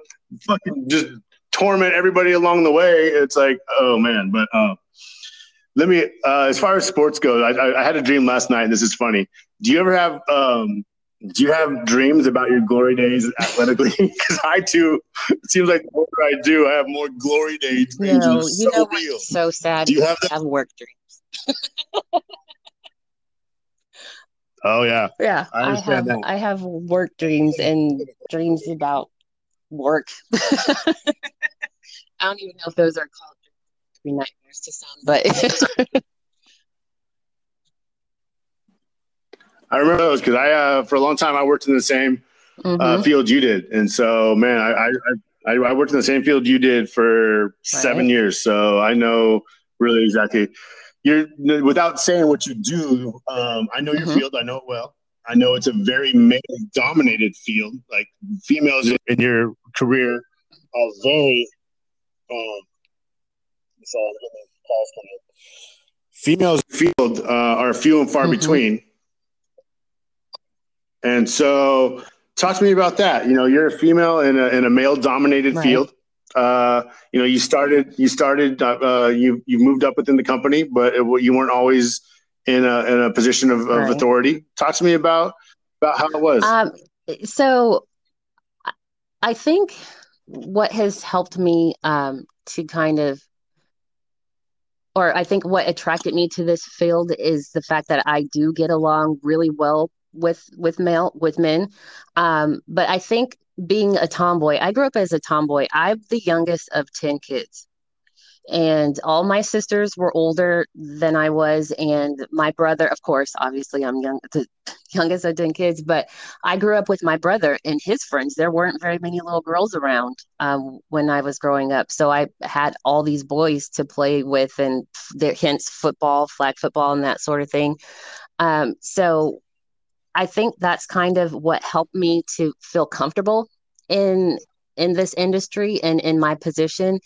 [SPEAKER 1] fucking just torment everybody along the way. It's like, oh man. But uh, let me, uh, as far as sports goes, I, I, I had a dream last night, and this is funny. Do you ever have, um, do you have dreams about your glory days athletically? Because I too, It seems like the more I do, I have more glory days.
[SPEAKER 2] No,
[SPEAKER 1] Dreams are
[SPEAKER 2] you
[SPEAKER 1] so
[SPEAKER 2] know
[SPEAKER 1] real.
[SPEAKER 2] what's so sad?
[SPEAKER 1] Do you have?
[SPEAKER 2] Have work dreams.
[SPEAKER 1] Oh yeah.
[SPEAKER 2] Yeah,
[SPEAKER 1] I
[SPEAKER 2] I, have
[SPEAKER 1] that.
[SPEAKER 2] I have work dreams and dreams about work. I don't even know if those are called nightmares to some, but
[SPEAKER 1] I remember those because I, uh, for a long time, I worked in the same uh,
[SPEAKER 2] Mhm.
[SPEAKER 1] field you did, and so man, I, I I I worked in the same field you did for seven years, so I know really exactly. You're without saying what you do. Um, I know your
[SPEAKER 2] Mhm.
[SPEAKER 1] field. I know it well. I know it's a very male-dominated field. Like females in your career are very. Um, sorry, I'm getting calls coming in. Females field uh, are few and far
[SPEAKER 2] Mhm.
[SPEAKER 1] between. And so, talk to me about that. You know, you're a female in a, in a male dominated
[SPEAKER 2] Right.
[SPEAKER 1] field. Uh, you know, you started, you started, uh, uh, you, you moved up within the company, but it, you weren't always in a, in a position of, of
[SPEAKER 2] Right.
[SPEAKER 1] authority. Talk to me about, about how it was.
[SPEAKER 2] Um, so I- I think what has helped me um, to kind of, or I think what attracted me to this field is the fact that I do get along really well with with male with men. Um, but I think being a tomboy, I grew up as a tomboy. I'm the youngest of 10 kids. And all my sisters were older than I was. And my brother, of course, obviously, I'm young, the youngest of 10 kids, but I grew up with my brother and his friends. There weren't very many little girls around um, when I was growing up. So I had all these boys to play with, and there, hence football, flag football, and that sort of thing. Um, so I think that's kind of what helped me to feel comfortable in in this industry and in my position.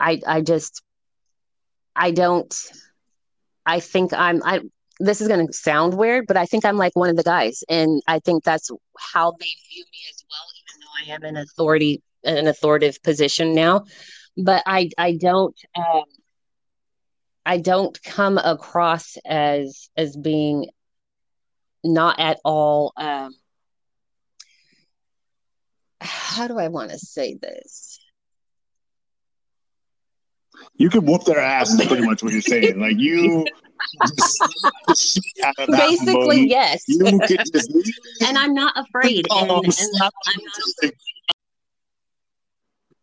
[SPEAKER 2] I I just I don't I think I'm I this is going to sound weird, but I think I'm like one of the guys and I think that's how they view me as well even though I am an authority an authoritative position now. But I I don't um I don't come across as as being not at all um how do I want to say this?
[SPEAKER 1] You could whoop their ass, is pretty much what you're saying. Like you just slap the shit out of that
[SPEAKER 2] Basically, yes.
[SPEAKER 1] You could just
[SPEAKER 2] and I'm not afraid. And, and I'm not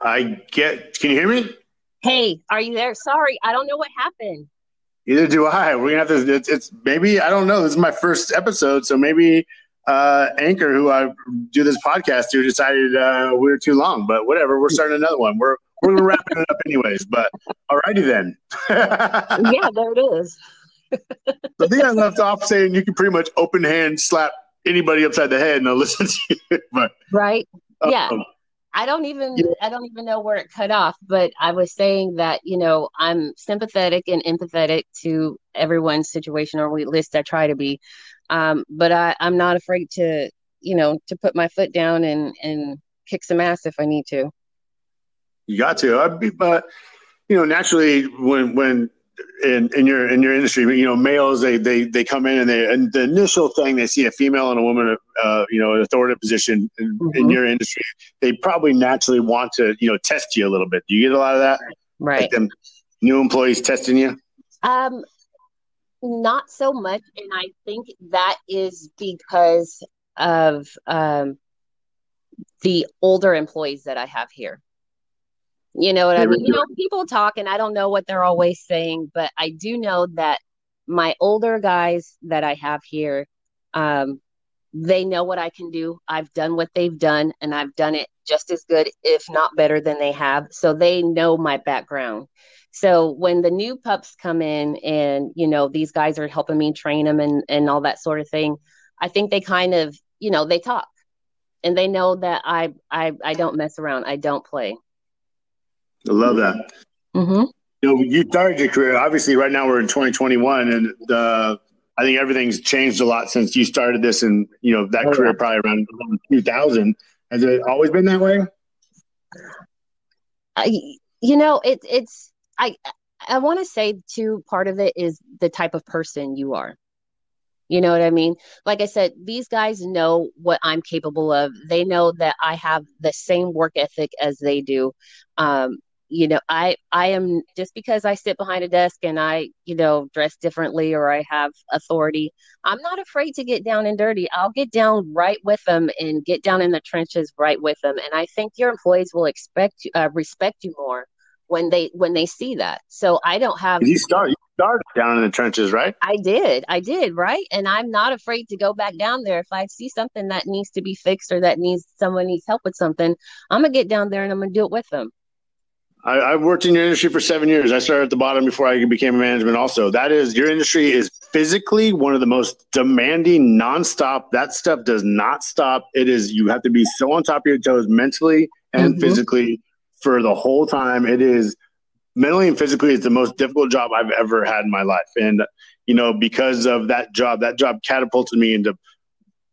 [SPEAKER 1] I get. Can you hear me?
[SPEAKER 2] Hey, are you there? Sorry, I don't know what happened.
[SPEAKER 1] Either do I. We're gonna have to. It's, it's maybe I don't know. This is my first episode, so maybe uh, Anchor, who I do this podcast to, decided uh, we were too long. But whatever. We're starting another one. We're we're gonna wrap it up anyways. But alrighty then.
[SPEAKER 2] yeah, there it is.
[SPEAKER 1] I think I left off saying you can pretty much open hand slap anybody upside the head and they'll listen to you. but
[SPEAKER 2] right, yeah. Um, I don't even yeah. I don't even know where it cut off, but I was saying that you know I'm sympathetic and empathetic to everyone's situation, or at least I try to be. Um, but I, I'm not afraid to you know to put my foot down and and kick some ass if I need to.
[SPEAKER 1] You got to. I'd be, but you know, naturally, when when in, in your in your industry, you know, males they they they come in and they and the initial thing they see a female and a woman, uh, you know, an authoritative position in, mm-hmm. in, your industry, they probably naturally want to you know test you a little bit. Do you get a lot of that?
[SPEAKER 2] Right. Like
[SPEAKER 1] them new employees testing you.
[SPEAKER 2] Um, not so much, and I think that is because of um the older employees that I have here. You know what I mean? You know, people talk and I don't know what they're always saying, but I do know that my older guys that I have here, um, they know what I can do. I've done what they've done and I've done it just as good, if not better than they have. So they know my background. So when the new pups come in and, you know, these guys are helping me train them and, and all that sort of thing, I think they kind of, you know, they talk and they know that I, I, I don't mess around. I don't play.
[SPEAKER 1] I love that.
[SPEAKER 2] Mm-hmm.
[SPEAKER 1] You know, you started your career. Obviously, right now we're in 2021, and the I think everything's changed a lot since you started this, and you know that oh, career yeah. probably around 2000. Has it always been that way?
[SPEAKER 2] I, you know, it, it's I I want to say too. Part of it is the type of person you are. You know what I mean? Like I said, these guys know what I'm capable of. They know that I have the same work ethic as they do. Um, you know, I I am just because I sit behind a desk and I, you know, dress differently or I have authority, I'm not afraid to get down and dirty. I'll get down right with them and get down in the trenches right with them. And I think your employees will expect uh, respect you more when they when they see that. So I don't have
[SPEAKER 1] you start you started down in the trenches, right?
[SPEAKER 2] I did. I did, right? And I'm not afraid to go back down there if I see something that needs to be fixed or that needs someone needs help with something. I'm gonna get down there and I'm gonna do it with them.
[SPEAKER 1] I, have worked in your industry for seven years. I started at the bottom before I became a management. Also, that is your industry is physically one of the most demanding, nonstop. That stuff does not stop. It is you have to be so on top of your toes mentally and mm-hmm. physically for the whole time. It is mentally and physically is the most difficult job I've ever had in my life. And you know, because of that job, that job catapulted me into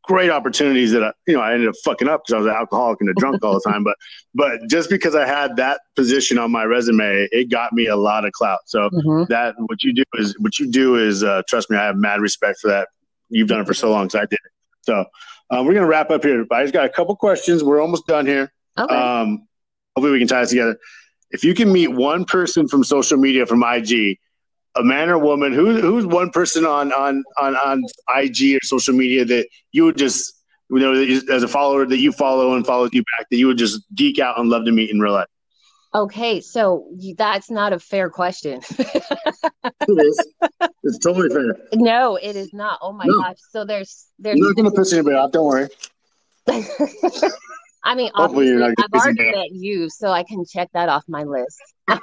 [SPEAKER 1] great opportunities that I, you know, I ended up fucking up because I was an alcoholic and a drunk all the time. But, but just because I had that position on my resume, it got me a lot of clout. So mm-hmm. that what you do is what you do is uh, trust me, I have mad respect for that. You've done it for so long, so I did it. So um, we're gonna wrap up here. I just got a couple questions. We're almost done here.
[SPEAKER 2] Okay.
[SPEAKER 1] Um, hopefully we can tie this together. If you can meet one person from social media from IG, a man or woman, who who's one person on on on on IG or social media that you would just you know as a follower that you follow and follows you back that you would just geek out and love to meet in real life.
[SPEAKER 2] Okay, so that's not a fair question.
[SPEAKER 1] it is. It's totally fair.
[SPEAKER 2] No, it is not. Oh my no. gosh. So there's there's.
[SPEAKER 1] You're not gonna piss anybody off. Don't worry.
[SPEAKER 2] I mean, Hopefully obviously, I've already met you, so I can check that off my list.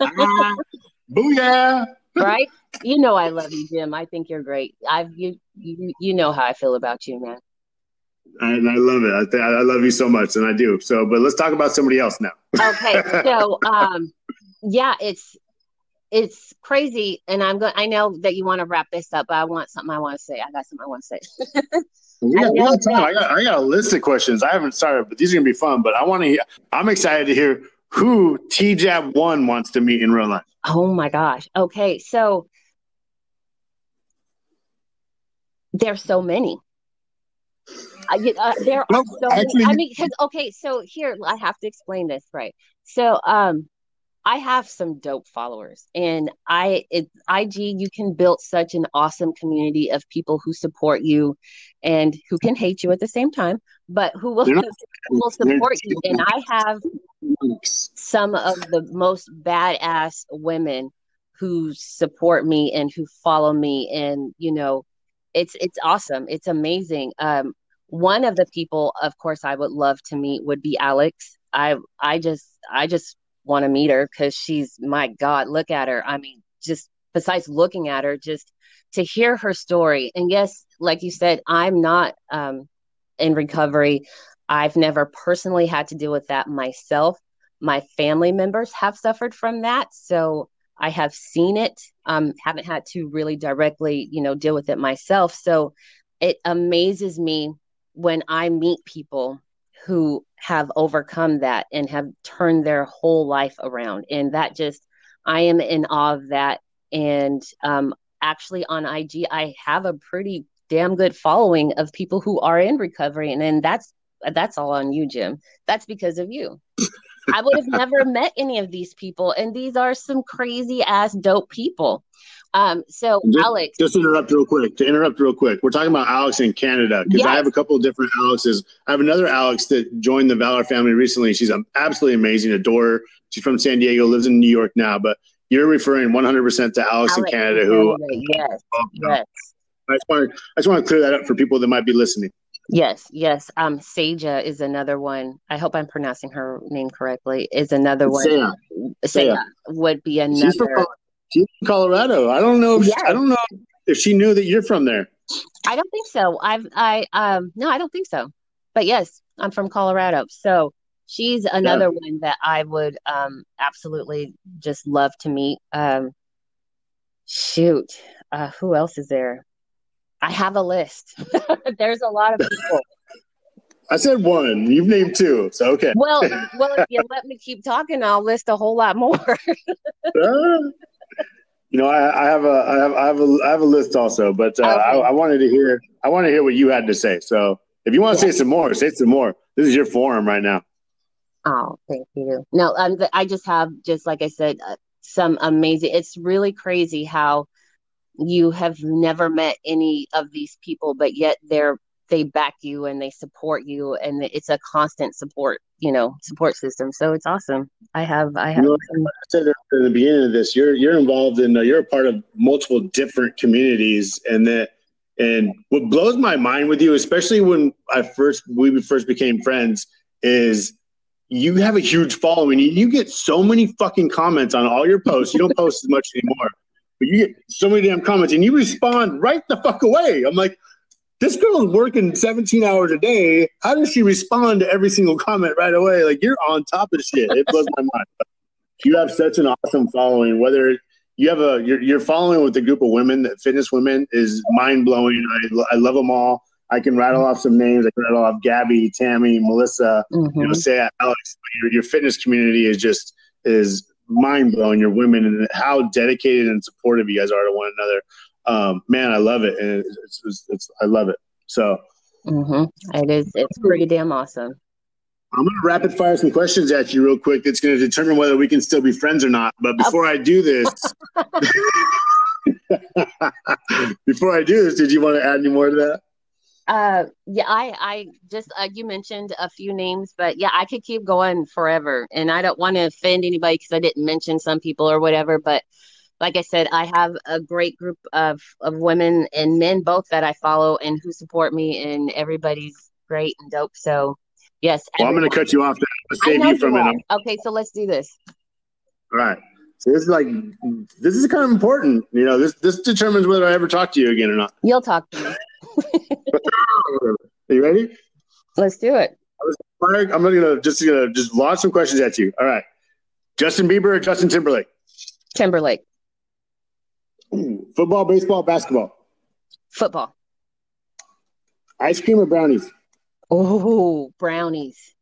[SPEAKER 2] Uh-huh.
[SPEAKER 1] Booyah!
[SPEAKER 2] right? You know I love you, Jim. I think you're great. I've you you you know how I feel about you, man.
[SPEAKER 1] And I love it. I, th- I love you so much, and I do. So, but let's talk about somebody else now.
[SPEAKER 2] okay, so um, yeah, it's it's crazy, and I'm going. I know that you want to wrap this up, but I want something I want to say. I got something I want to say.
[SPEAKER 1] we got, I, got time. I got I got a list of questions. I haven't started, but these are gonna be fun. But I want to. I'm excited to hear who T Jab One wants to meet in real life.
[SPEAKER 2] Oh my gosh. Okay, so there's so many. Uh, uh, there are no, so actually, many. I mean, because okay, so here I have to explain this right. So, um, I have some dope followers, and I it IG you can build such an awesome community of people who support you, and who can hate you at the same time, but who will, not, will support you. And I have some of the most badass women who support me and who follow me, and you know, it's it's awesome. It's amazing. Um, one of the people, of course, I would love to meet would be Alex. I I just I just want to meet her because she's my God, look at her. I mean, just besides looking at her, just to hear her story. And yes, like you said, I'm not um, in recovery. I've never personally had to deal with that myself. My family members have suffered from that. So I have seen it, um, haven't had to really directly, you know, deal with it myself. So it amazes me when I meet people who have overcome that and have turned their whole life around. And that just, I am in awe of that. And um, actually, on IG, I have a pretty damn good following of people who are in recovery. And then that's that's all on you, Jim. That's because of you. I would have never met any of these people, and these are some crazy ass dope people. Um, so
[SPEAKER 1] just,
[SPEAKER 2] Alex,
[SPEAKER 1] just interrupt real quick. To interrupt real quick, we're talking about Alex in Canada because yes. I have a couple of different Alexes. I have another Alex that joined the Valor family recently. She's absolutely amazing, adore her. She's from San Diego, lives in New York now, but you're referring 100% to Alex, Alex in Canada, who
[SPEAKER 2] yes, yes.
[SPEAKER 1] I just want to I just want to clear that up for people that might be listening.
[SPEAKER 2] Yes, yes. Um, Saja is another one. I hope I'm pronouncing her name correctly. Is another one. Saya. Saya would be another.
[SPEAKER 1] She's from, she's from Colorado. I don't know. If, yes. I don't know if she knew that you're from there.
[SPEAKER 2] I don't think so. I've I um no, I don't think so. But yes, I'm from Colorado. So she's another yeah. one that I would um absolutely just love to meet. Um shoot. Uh who else is there? I have a list. There's a lot of people.
[SPEAKER 1] I said one. You've named two, so okay.
[SPEAKER 2] Well, well, if you let me keep talking, I'll list a whole lot more.
[SPEAKER 1] uh, you know, I, I, have a, I have, I have a, I have a list also, but uh, okay. I, I, wanted to hear, I want to hear what you had to say. So, if you want to yeah. say some more, say some more. This is your forum right now.
[SPEAKER 2] Oh, thank you. No, um, I just have, just like I said, uh, some amazing. It's really crazy how you have never met any of these people, but yet they're they back you and they support you, and it's a constant support, you know, support system. So it's awesome. I have, I have. You
[SPEAKER 1] know, I said at the beginning of this, you're you're involved in, uh, you're a part of multiple different communities, and that, and what blows my mind with you, especially when I first we first became friends, is you have a huge following. You get so many fucking comments on all your posts. You don't post as much anymore but you get so many damn comments and you respond right the fuck away. I'm like, this girl is working 17 hours a day. How does she respond to every single comment right away? Like you're on top of shit. It blows my mind. You have such an awesome following. Whether you have a you're, you're following with a group of women, that fitness women, is mind blowing. I, I love them all. I can rattle off some names. I can rattle off Gabby, Tammy, Melissa. Mm-hmm. You know, say Alex. Your, your fitness community is just is mind blowing. Your women and how dedicated and supportive you guys are to one another. Um, man, I love it, and it's, it's, it's I love it. So,
[SPEAKER 2] mm-hmm. it is. It's pretty damn awesome.
[SPEAKER 1] I'm going to rapid fire some questions at you real quick. That's going to determine whether we can still be friends or not. But before I do this, before I do this, did you want to add any more to that?
[SPEAKER 2] Uh, yeah, I, I just, uh, you mentioned a few names, but yeah, I could keep going forever. And I don't want to offend anybody because I didn't mention some people or whatever. But like I said, I have a great group of, of women and men both that I follow and who support me, and everybody's great and dope. So, yes.
[SPEAKER 1] Well, I'm going to cut you off. To save you from it.
[SPEAKER 2] Okay, so let's do this.
[SPEAKER 1] All right. So this is like this is kind of important. You know, this this determines whether I ever talk to you again or not.
[SPEAKER 2] You'll talk to me.
[SPEAKER 1] Are you ready?
[SPEAKER 2] Let's do it.
[SPEAKER 1] I'm gonna just gonna just launch some questions at you. All right, Justin Bieber or Justin Timberlake?
[SPEAKER 2] Timberlake.
[SPEAKER 1] Ooh, football, baseball, basketball.
[SPEAKER 2] Football.
[SPEAKER 1] Ice cream or brownies?
[SPEAKER 2] Oh, brownies.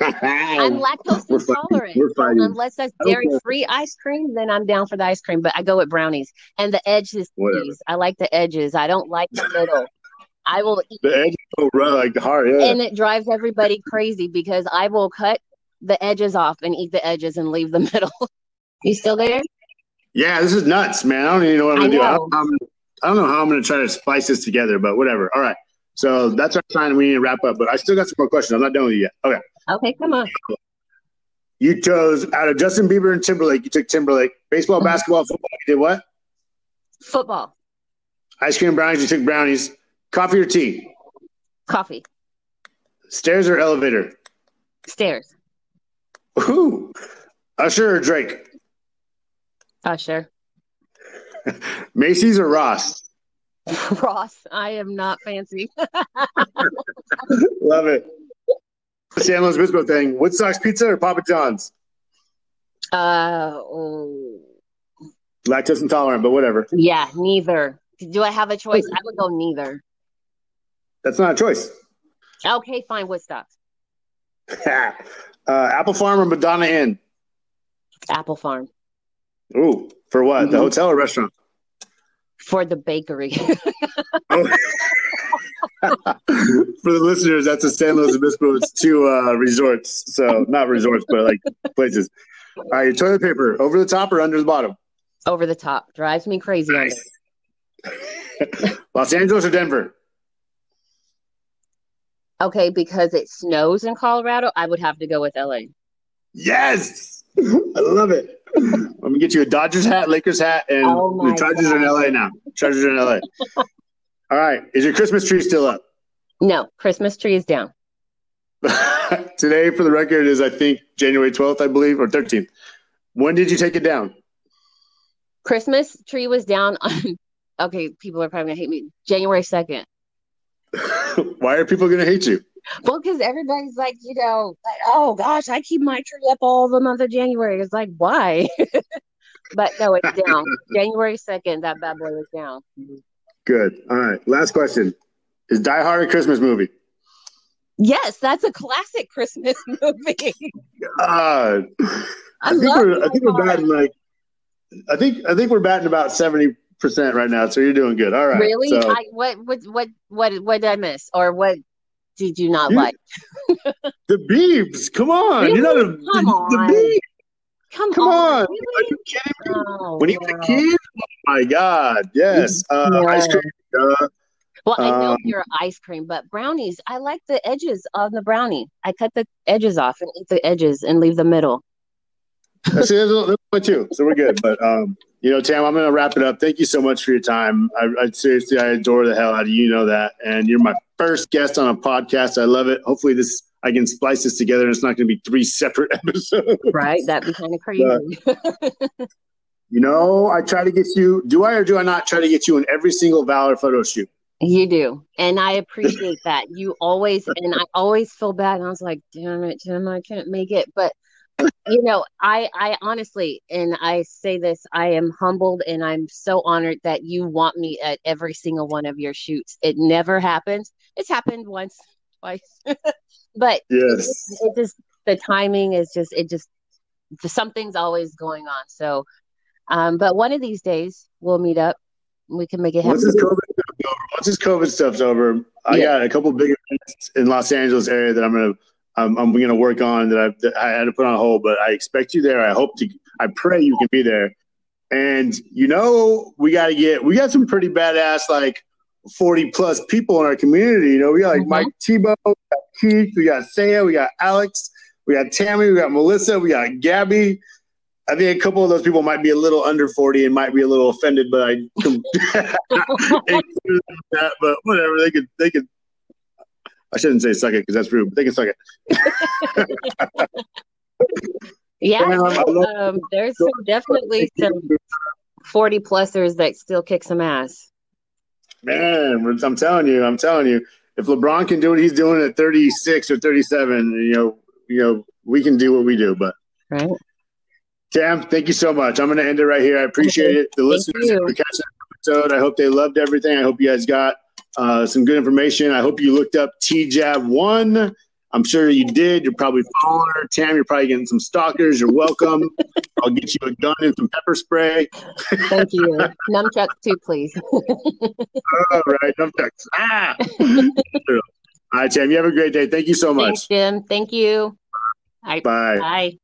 [SPEAKER 2] I'm lactose intolerant. we're So unless that's dairy free ice cream, then I'm down for the ice cream. But I go with brownies and the edges. Please. I like the edges. I don't like the middle. I will eat
[SPEAKER 1] the edges so rough, like the heart, yeah.
[SPEAKER 2] And it drives everybody crazy because I will cut the edges off and eat the edges and leave the middle. you still there?
[SPEAKER 1] Yeah, this is nuts, man. I don't even know what I'm gonna do. I don't, I don't know how I'm gonna try to splice this together, but whatever. All right. So that's our time. We need to wrap up, but I still got some more questions. I'm not done with you yet. Okay.
[SPEAKER 2] Okay, come on.
[SPEAKER 1] You chose out of Justin Bieber and Timberlake. You took Timberlake. Baseball, mm-hmm. basketball, football. You did what?
[SPEAKER 2] Football.
[SPEAKER 1] Ice cream brownies. You took brownies. Coffee or tea?
[SPEAKER 2] Coffee.
[SPEAKER 1] Stairs or elevator?
[SPEAKER 2] Stairs.
[SPEAKER 1] Ooh. Usher or Drake?
[SPEAKER 2] Usher.
[SPEAKER 1] Macy's or Ross?
[SPEAKER 2] Ross. I am not fancy.
[SPEAKER 1] Love it. San Luis Obispo thing. Woodstock's Pizza or Papa John's?
[SPEAKER 2] Uh, oh,
[SPEAKER 1] Lactose intolerant, but whatever.
[SPEAKER 2] yeah, neither. Do I have a choice? I would go neither.
[SPEAKER 1] That's not a choice.
[SPEAKER 2] Okay, fine. Woodstock.
[SPEAKER 1] uh, Apple Farm or Madonna Inn?
[SPEAKER 2] Apple Farm
[SPEAKER 1] Ooh, for what? The
[SPEAKER 2] Mhm.
[SPEAKER 1] hotel or restaurant?
[SPEAKER 2] For the bakery.
[SPEAKER 1] Oh. for the listeners, that's a San Luis Obispo. It's two uh, resorts. So not resorts, but like places. All right, your toilet paper over the top or under the bottom?
[SPEAKER 2] Over the top. Drives me crazy.
[SPEAKER 1] Nice. Los Angeles or Denver?
[SPEAKER 2] Okay, because it snows in Colorado, I would have to go with LA.
[SPEAKER 1] Yes, I love it. I'm gonna get you a Dodgers hat, Lakers hat, and
[SPEAKER 2] Oh
[SPEAKER 1] the Chargers are in LA now. Chargers are in LA. All right, is your Christmas tree still up?
[SPEAKER 2] No, Christmas tree is down.
[SPEAKER 1] Today, for the record, is I think January 12th, I believe, or 13th. When did you take it down?
[SPEAKER 2] Christmas tree was down on, okay, people are probably gonna hate me. January 2nd.
[SPEAKER 1] Why are people gonna hate you?
[SPEAKER 2] Well, because everybody's like, you know, like, oh gosh, I keep my tree up all the month of January. It's like, why? but no, it's down. January 2nd, that bad boy was down.
[SPEAKER 1] Good. All right. Last question: Is Die Hard a Christmas movie?
[SPEAKER 2] Yes, that's a classic Christmas movie.
[SPEAKER 1] God,
[SPEAKER 2] I,
[SPEAKER 1] I think we're I think we're batting like I think I think we're batting about seventy percent right now. So you're doing good. All right.
[SPEAKER 2] Really?
[SPEAKER 1] So,
[SPEAKER 2] I, what, what, what, what, what did I miss? Or what did you not
[SPEAKER 1] You-
[SPEAKER 2] like?
[SPEAKER 1] the Beebs. Come on. You're not a
[SPEAKER 2] Come
[SPEAKER 1] the, the
[SPEAKER 2] on.
[SPEAKER 1] Beebs.
[SPEAKER 2] Come,
[SPEAKER 1] Come on. Are
[SPEAKER 2] Really?
[SPEAKER 1] you kidding me?
[SPEAKER 2] Oh,
[SPEAKER 1] When he was a kid? Oh my God. Yes. Uh,
[SPEAKER 2] Yeah.
[SPEAKER 1] Ice cream. Uh,
[SPEAKER 2] Well, I know
[SPEAKER 1] Um,
[SPEAKER 2] you're ice cream, but brownies, I like the edges on the brownie. I cut the edges off and eat the edges and leave the middle.
[SPEAKER 1] that's, that's, that's one too. So we're good. But um, you know, Tam, I'm gonna wrap it up. Thank you so much for your time. I, I seriously, I adore the hell out of you. Know that, and you're my first guest on a podcast. I love it. Hopefully, this I can splice this together, and it's not gonna be three separate episodes.
[SPEAKER 2] Right? That'd be kind of crazy.
[SPEAKER 1] You know, I try to get you. Do I or do I not try to get you in every single Valor photo shoot?
[SPEAKER 2] You do. And I appreciate that. You always, and I always feel bad. And I was like, damn it, Tim, I can't make it. But, you know, I, I honestly, and I say this, I am humbled and I'm so honored that you want me at every single one of your shoots. It never happens. It's happened once, twice. but
[SPEAKER 1] Yes.
[SPEAKER 2] it just, the timing is just, it just, something's always going on. So, um, but one of these days we'll meet up. We can make it happen.
[SPEAKER 1] Once this COVID stuff's over, once this COVID stuff's over, I
[SPEAKER 2] Yeah.
[SPEAKER 1] got a couple big events in Los Angeles area that I'm gonna I'm, I'm gonna work on that I that I had to put on hold, but I expect you there. I hope to. I pray you can be there. And you know, we got to get we got some pretty badass like 40 plus people in our community. You know, we got like
[SPEAKER 2] Mhm.
[SPEAKER 1] Mike Tebow, we got Keith, we got Saya, we got Alex, we got Tammy, we got Melissa, we got Gabby. I think a couple of those people might be a little under 40 and might be a little offended, but I that, but whatever. They could they could I shouldn't say suck it because that's rude, but they can suck it.
[SPEAKER 2] Yeah,
[SPEAKER 1] Yeah, I
[SPEAKER 2] so,
[SPEAKER 1] love-
[SPEAKER 2] um, there's some, definitely some 40 plusers that still kick some ass.
[SPEAKER 1] Man, I'm telling you, I'm telling you, if LeBron can do what he's doing at 36 or 37, you know, you know, we can do what we do. But
[SPEAKER 2] Right.
[SPEAKER 1] Tam, thank you so much. I'm going to end it right here. I appreciate it. The listeners for catching the episode. I hope they loved everything. I hope you guys got uh, some good information. I hope you looked up TJAB one. I'm sure you did. You're probably following her. Tam, you're probably getting some stalkers. You're welcome. I'll get you a gun and some pepper spray.
[SPEAKER 2] Thank you. Nunchuck too, please.
[SPEAKER 1] All right. Text. Ah. All right, Tam. You have a great day. Thank you so
[SPEAKER 2] Thanks,
[SPEAKER 1] much.
[SPEAKER 2] Jim. Thank you. Right,
[SPEAKER 1] Bye.
[SPEAKER 2] bye.